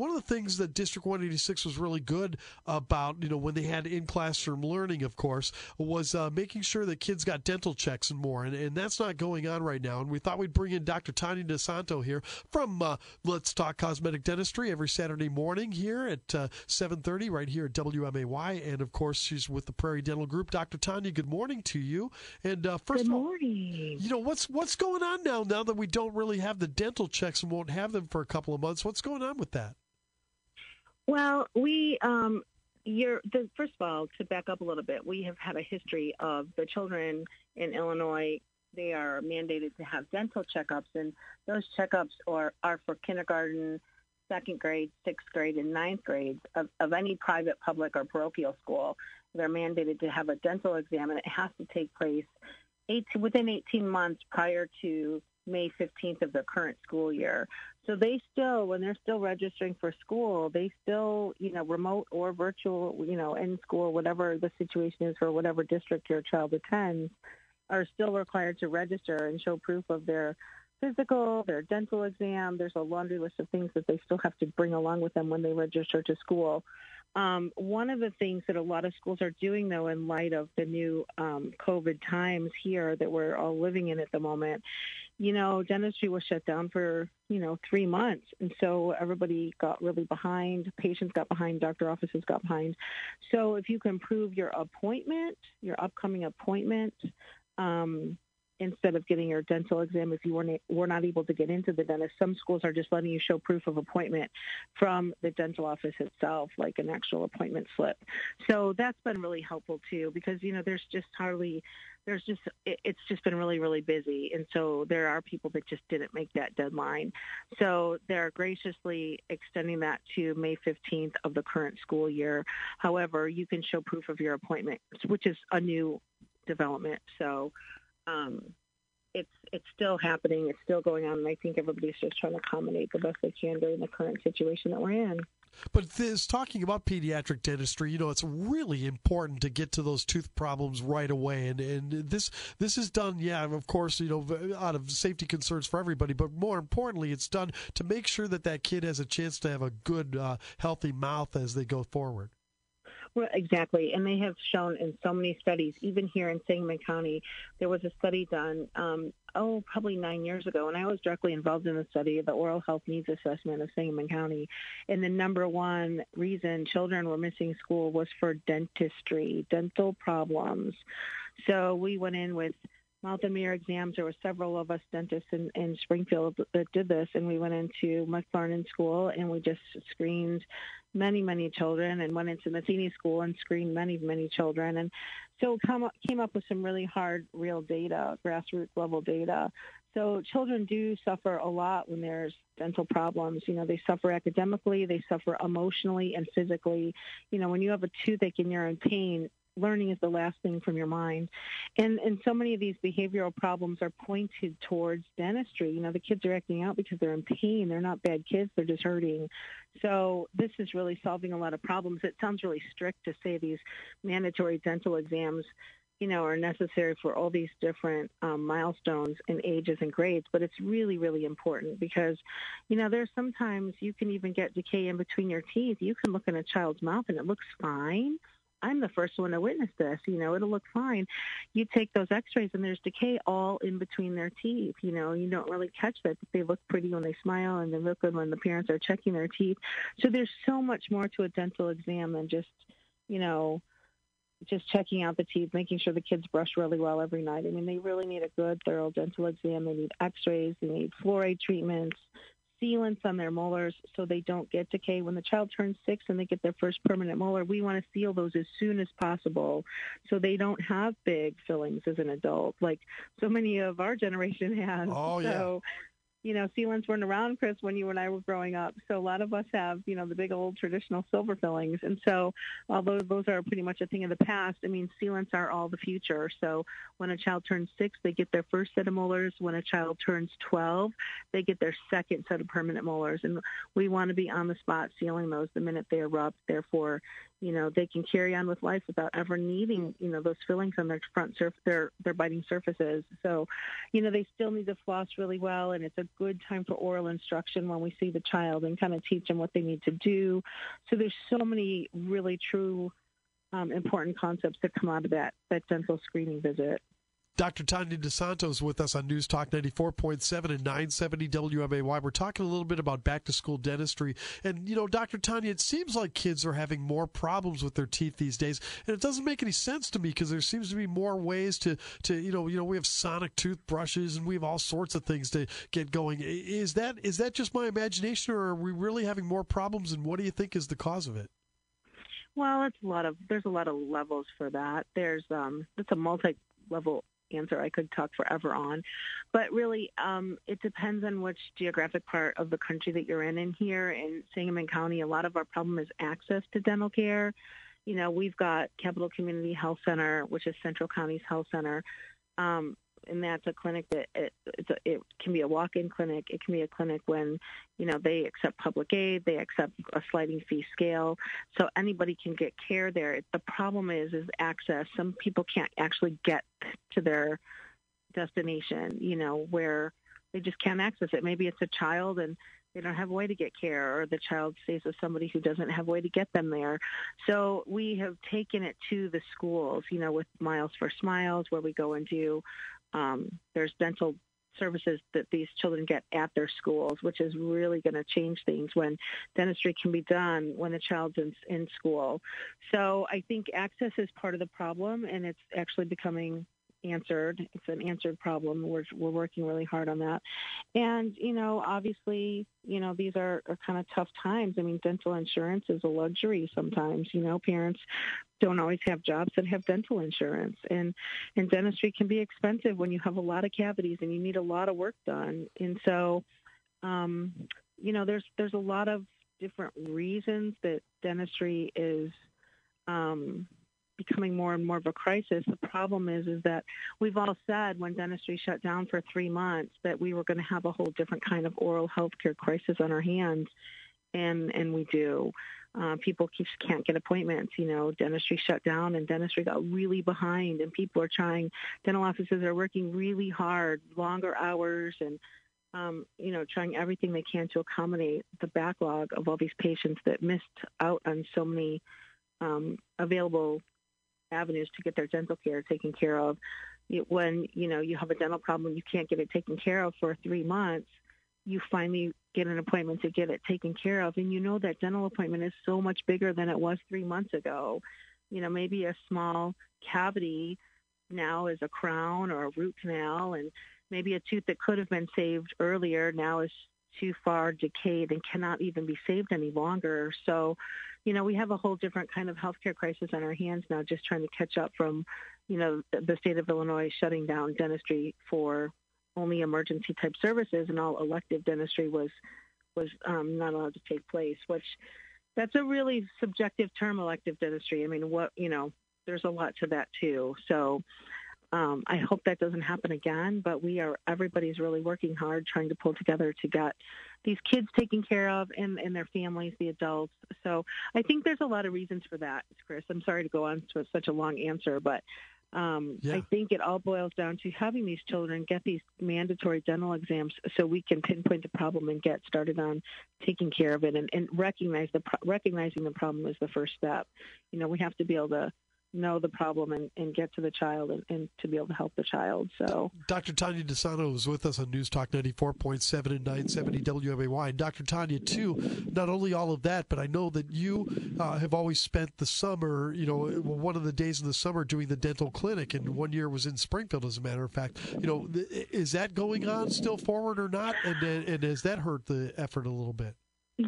one of the things that District 186 was really good about, you know, when they had in classroom learning, of course, was uh, making sure that kids got dental checks and more, and, and that's not going on right now. And we thought we'd bring in Dr. Tanya DeSanto here from uh, Let's Talk Cosmetic Dentistry every Saturday morning here at uh, 7:30 right here at WMAY, and of course she's with the Prairie Dental Group. Dr. Tanya, good morning to you. And uh, first good of all, morning. you know what's what's going on now? Now that we don't really have the dental checks and won't have them for a couple of months, what's going on with that? Well, we um, you're the, first of all to back up a little bit. We have had a history of the children in Illinois. They are mandated to have dental checkups, and those checkups are are for kindergarten, second grade, sixth grade, and ninth grades of, of any private, public, or parochial school. They're mandated to have a dental exam, and it has to take place 18, within 18 months prior to May 15th of the current school year. So they still, when they're still registering for school, they still, you know, remote or virtual, you know, in school, whatever the situation is for whatever district your child attends, are still required to register and show proof of their physical, their dental exam. There's a laundry list of things that they still have to bring along with them when they register to school. Um, one of the things that a lot of schools are doing, though, in light of the new um, COVID times here that we're all living in at the moment, you know, dentistry was shut down for, you know, three months. And so everybody got really behind. Patients got behind. Doctor offices got behind. So if you can prove your appointment, your upcoming appointment, um, instead of getting your dental exam if you weren't, were not able to get into the dentist. Some schools are just letting you show proof of appointment from the dental office itself, like an actual appointment slip. So that's been really helpful too, because you know there's just hardly there's just it's just been really really busy and so there are people that just didn't make that deadline so they're graciously extending that to may 15th of the current school year however you can show proof of your appointment which is a new development so um, it's it's still happening. It's still going on, and I think everybody's just trying to accommodate the best they can during the current situation that we're in. But this talking about pediatric dentistry, you know, it's really important to get to those tooth problems right away, and and this this is done, yeah, of course, you know, out of safety concerns for everybody, but more importantly, it's done to make sure that that kid has a chance to have a good, uh, healthy mouth as they go forward. Well, exactly. And they have shown in so many studies, even here in Sangamon County, there was a study done, um, oh, probably nine years ago, and I was directly involved in the study of the oral health needs assessment of Sangamon County. And the number one reason children were missing school was for dentistry, dental problems. So we went in with mouth and mirror exams. There were several of us dentists in, in Springfield that did this, and we went into McClernand School and we just screened many, many children and went into Matheny School and screened many, many children. And so come up, came up with some really hard, real data, grassroots level data. So children do suffer a lot when there's dental problems. You know, they suffer academically, they suffer emotionally and physically. You know, when you have a toothache and you're in pain, learning is the last thing from your mind. And and so many of these behavioral problems are pointed towards dentistry. You know, the kids are acting out because they're in pain. They're not bad kids, they're just hurting. So this is really solving a lot of problems. It sounds really strict to say these mandatory dental exams you know, are necessary for all these different um, milestones and ages and grades. But it's really, really important because, you know, there's sometimes you can even get decay in between your teeth. You can look in a child's mouth and it looks fine, I'm the first one to witness this. You know, it'll look fine. You take those X-rays and there's decay all in between their teeth. You know, you don't really catch that. But they look pretty when they smile and they look good when the parents are checking their teeth. So there's so much more to a dental exam than just, you know, just checking out the teeth, making sure the kids brush really well every night. I mean, they really need a good, thorough dental exam. They need X-rays. They need fluoride treatments sealants on their molars so they don't get decay. When the child turns six and they get their first permanent molar, we want to seal those as soon as possible so they don't have big fillings as an adult, like so many of our generation has. Oh, so, yeah you know, sealants weren't around, Chris, when you and I were growing up. So a lot of us have, you know, the big old traditional silver fillings. And so although those are pretty much a thing of the past, I mean, sealants are all the future. So when a child turns six, they get their first set of molars. When a child turns 12, they get their second set of permanent molars. And we want to be on the spot sealing those the minute they erupt. Therefore, you know they can carry on with life without ever needing you know those fillings on their front surf their their biting surfaces so you know they still need to floss really well and it's a good time for oral instruction when we see the child and kind of teach them what they need to do. So there's so many really true um, important concepts that come out of that that dental screening visit. Dr. Tanya DeSantos with us on News Talk 94.7 and 970 WMAY. We're talking a little bit about back to school dentistry. And, you know, Dr. Tanya, it seems like kids are having more problems with their teeth these days. And it doesn't make any sense to me because there seems to be more ways to, to, you know, you know, we have sonic toothbrushes and we have all sorts of things to get going. Is that is that just my imagination or are we really having more problems and what do you think is the cause of it? Well, it's a lot of there's a lot of levels for that. There's um it's a multi level answer I could talk forever on. But really, um, it depends on which geographic part of the country that you're in. And here in Sangamon County, a lot of our problem is access to dental care. You know, we've got Capital Community Health Center, which is Central County's health center. Um, and that's a clinic that it, a, it can be a walk-in clinic. It can be a clinic when, you know, they accept public aid, they accept a sliding fee scale, so anybody can get care there. The problem is is access. Some people can't actually get to their destination, you know, where they just can't access it. Maybe it's a child and they don't have a way to get care or the child stays with somebody who doesn't have a way to get them there. So we have taken it to the schools, you know, with Miles for Smiles where we go and do um, there's dental services that these children get at their schools, which is really going to change things when dentistry can be done when a child's in, in school. So I think access is part of the problem, and it's actually becoming answered. It's an answered problem. We're we're working really hard on that. And you know, obviously, you know, these are, are kind of tough times. I mean, dental insurance is a luxury sometimes. You know, parents don't always have jobs that have dental insurance, and and dentistry can be expensive when you have a lot of cavities and you need a lot of work done. And so, um, you know, there's there's a lot of different reasons that dentistry is um, becoming more and more of a crisis. The problem is is that we've all said when dentistry shut down for three months that we were going to have a whole different kind of oral health care crisis on our hands, and and we do. Uh, people just can't get appointments. You know, dentistry shut down and dentistry got really behind, and people are trying. Dental offices are working really hard, longer hours, and um, you know, trying everything they can to accommodate the backlog of all these patients that missed out on so many um, available avenues to get their dental care taken care of. When you know you have a dental problem, you can't get it taken care of for three months. You finally get an appointment to get it taken care of, and you know that dental appointment is so much bigger than it was three months ago. You know, maybe a small cavity now is a crown or a root canal, and maybe a tooth that could have been saved earlier now is too far decayed and cannot even be saved any longer. So you know, we have a whole different kind of healthcare crisis on our hands now, just trying to catch up from, you know, the state of Illinois shutting down dentistry for only emergency type services, and all elective dentistry was was um, not allowed to take place. Which that's a really subjective term, elective dentistry. I mean, what you know, there's a lot to that too. So um, I hope that doesn't happen again, but we are everybody's really working hard trying to pull together to get these kids taken care of and, and their families, the adults. So I think there's a lot of reasons for that, Chris. I'm sorry to go on to such a long answer, but um, yeah. I think it all boils down to having these children get these mandatory dental exams so we can pinpoint the problem and get started on taking care of it and, and recognize the recognizing the problem is the first step. You know, we have to be able to know the problem and, and get to the child and, and, to be able to help the child. So, Dr. Tanya DeSanto is with us on News Talk 94.7 and 970 WMAY. And Dr. Tanya, too, not only all of that, but I know that you uh, have always spent the summer, you know, one of the days in the summer doing the dental clinic, and one year was in Springfield, as a matter of fact. You know, is that going on still forward or not? And, and has that hurt the effort a little bit?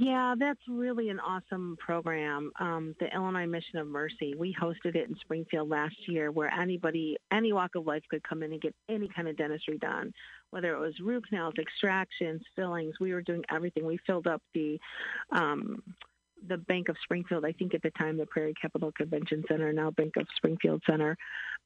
Yeah, that's really an awesome program. Um, the Illinois Mission of Mercy. We hosted it in Springfield last year, where anybody, any walk of life, could come in and get any kind of dentistry done, whether it was root canals, extractions, fillings. We were doing everything. We filled up the um, the Bank of Springfield, I think at the time the Prairie Capital Convention Center, now Bank of Springfield Center.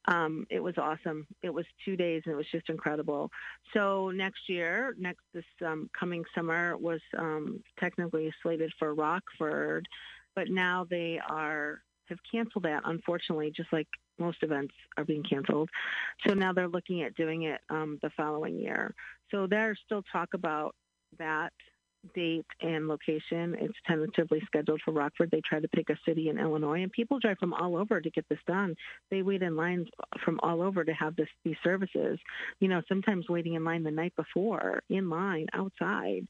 Um, it was awesome. It was two days and it was just incredible. So next year, next this um, coming summer was um, technically slated for Rockford, but now they are have canceled that unfortunately, just like most events are being canceled. So now they're looking at doing it um, the following year. so there's still talk about that date and location. It's tentatively scheduled for Rockford. They try to pick a city in Illinois, and people drive from all over to get this done. They wait in lines from all over to have this these services. You know, sometimes waiting in line the night before, in line outside.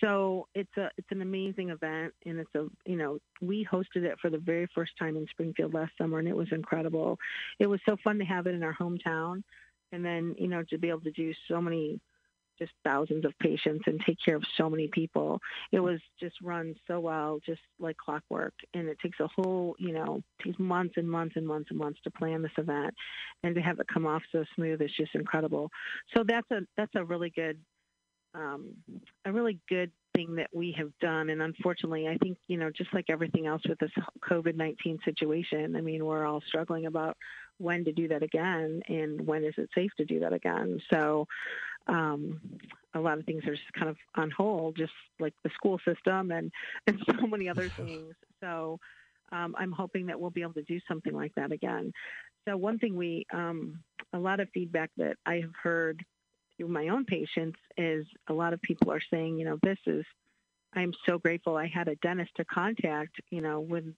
So it's a it's an amazing event, and it's a you know we hosted it for the very first time in Springfield last summer, and it was incredible. It was so fun to have it in our hometown, and then you know to be able to do so many just thousands of patients and take care of so many people. It was just run so well, just like clockwork. And it takes a whole, you know, takes months and months and months and months to plan this event, and to have it come off so smooth is just incredible. So that's a that's a really good, um, a really good thing that we have done. And unfortunately, I think you know, just like everything else with this COVID nineteen situation, I mean, we're all struggling about when to do that again and when is it safe to do that again. So um, a lot of things are just kind of on hold, just like the school system and, and so many other things. So um, I'm hoping that we'll be able to do something like that again. So one thing we, um, a lot of feedback that I have heard through my own patients is a lot of people are saying, you know, this is, I'm so grateful I had a dentist to contact, you know, when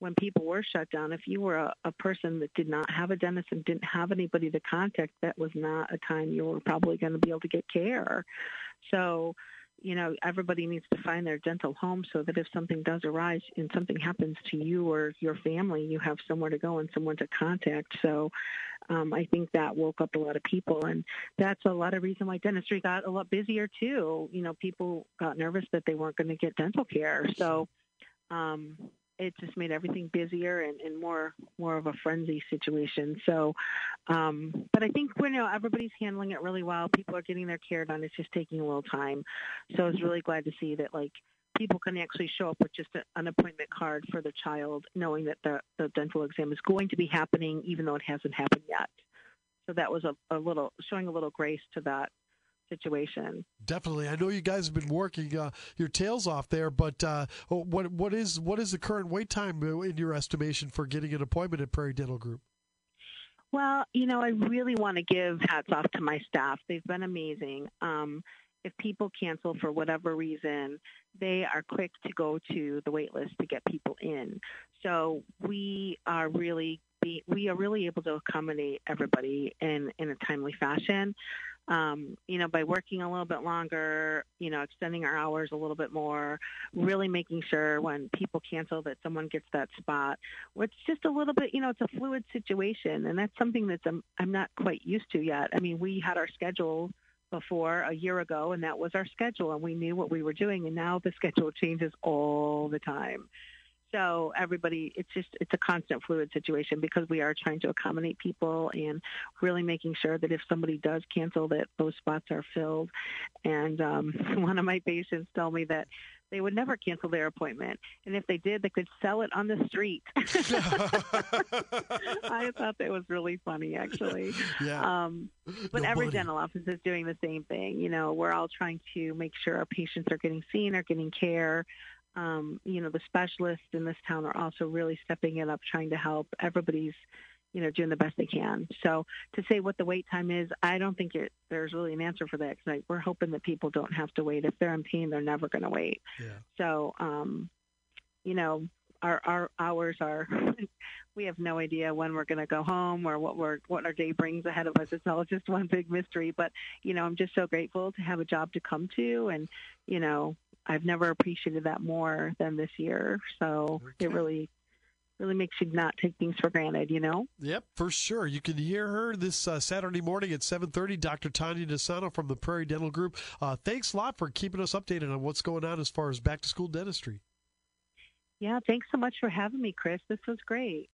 when people were shut down, if you were a, a person that did not have a dentist and didn't have anybody to contact, that was not a time you were probably going to be able to get care. So, you know, everybody needs to find their dental home so that if something does arise and something happens to you or your family, you have somewhere to go and someone to contact. So, um, I think that woke up a lot of people, and that's a lot of reason why dentistry got a lot busier too. You know, people got nervous that they weren't going to get dental care, so um, it just made everything busier and, and more more of a frenzy situation. So, um, but I think you know everybody's handling it really well. People are getting their care done. It's just taking a little time. So I was really glad to see that like people can actually show up with just a, an appointment card for their child, knowing that the, the dental exam is going to be happening, even though it hasn't happened yet. So that was a, a little showing a little grace to that situation. Definitely, I know you guys have been working uh, your tails off there, but uh, what what is what is the current wait time in your estimation for getting an appointment at Prairie Dental Group? Well, you know, I really want to give hats off to my staff. They've been amazing. Um, if people cancel for whatever reason, they are quick to go to the wait list to get people in. So we are really be, we are really able to accommodate everybody in in a timely fashion um, you know, by working a little bit longer, you know, extending our hours a little bit more, really making sure when people cancel that someone gets that spot. It's just a little bit, you know, it's a fluid situation, and that's something that I'm, I'm not quite used to yet. I mean, we had our schedule before a year ago, and that was our schedule, and we knew what we were doing, and now the schedule changes all the time. So everybody, it's just it's a constant fluid situation because we are trying to accommodate people and really making sure that if somebody does cancel, that those spots are filled. And um, one of my patients told me that they would never cancel their appointment, and if they did, they could sell it on the street. I thought that was really funny, actually. Yeah. Um, but no every money. dental office is doing the same thing. You know, we're all trying to make sure our patients are getting seen, are getting care um, you know, the specialists in this town are also really stepping it up, trying to help. Everybody's, you know, doing the best they can. So to say what the wait time is, I don't think it, there's really an answer for that because we're hoping that people don't have to wait. If they're in pain, they're never going to wait. Yeah. So, um, you know, our our hours are we have no idea when we're going to go home or what we're what our day brings ahead of us it's all just one big mystery but you know i'm just so grateful to have a job to come to and you know I've never appreciated that more than this year. So okay. it really really makes you not take things for granted, you know? Yep, for sure. You can hear her this uh, Saturday morning at 7.30, Dr. Tanya DeSanto from the Prairie Dental Group. Uh, thanks a lot for keeping us updated on what's going on as far as back-to-school dentistry. Yeah, thanks so much for having me, Chris. This was great.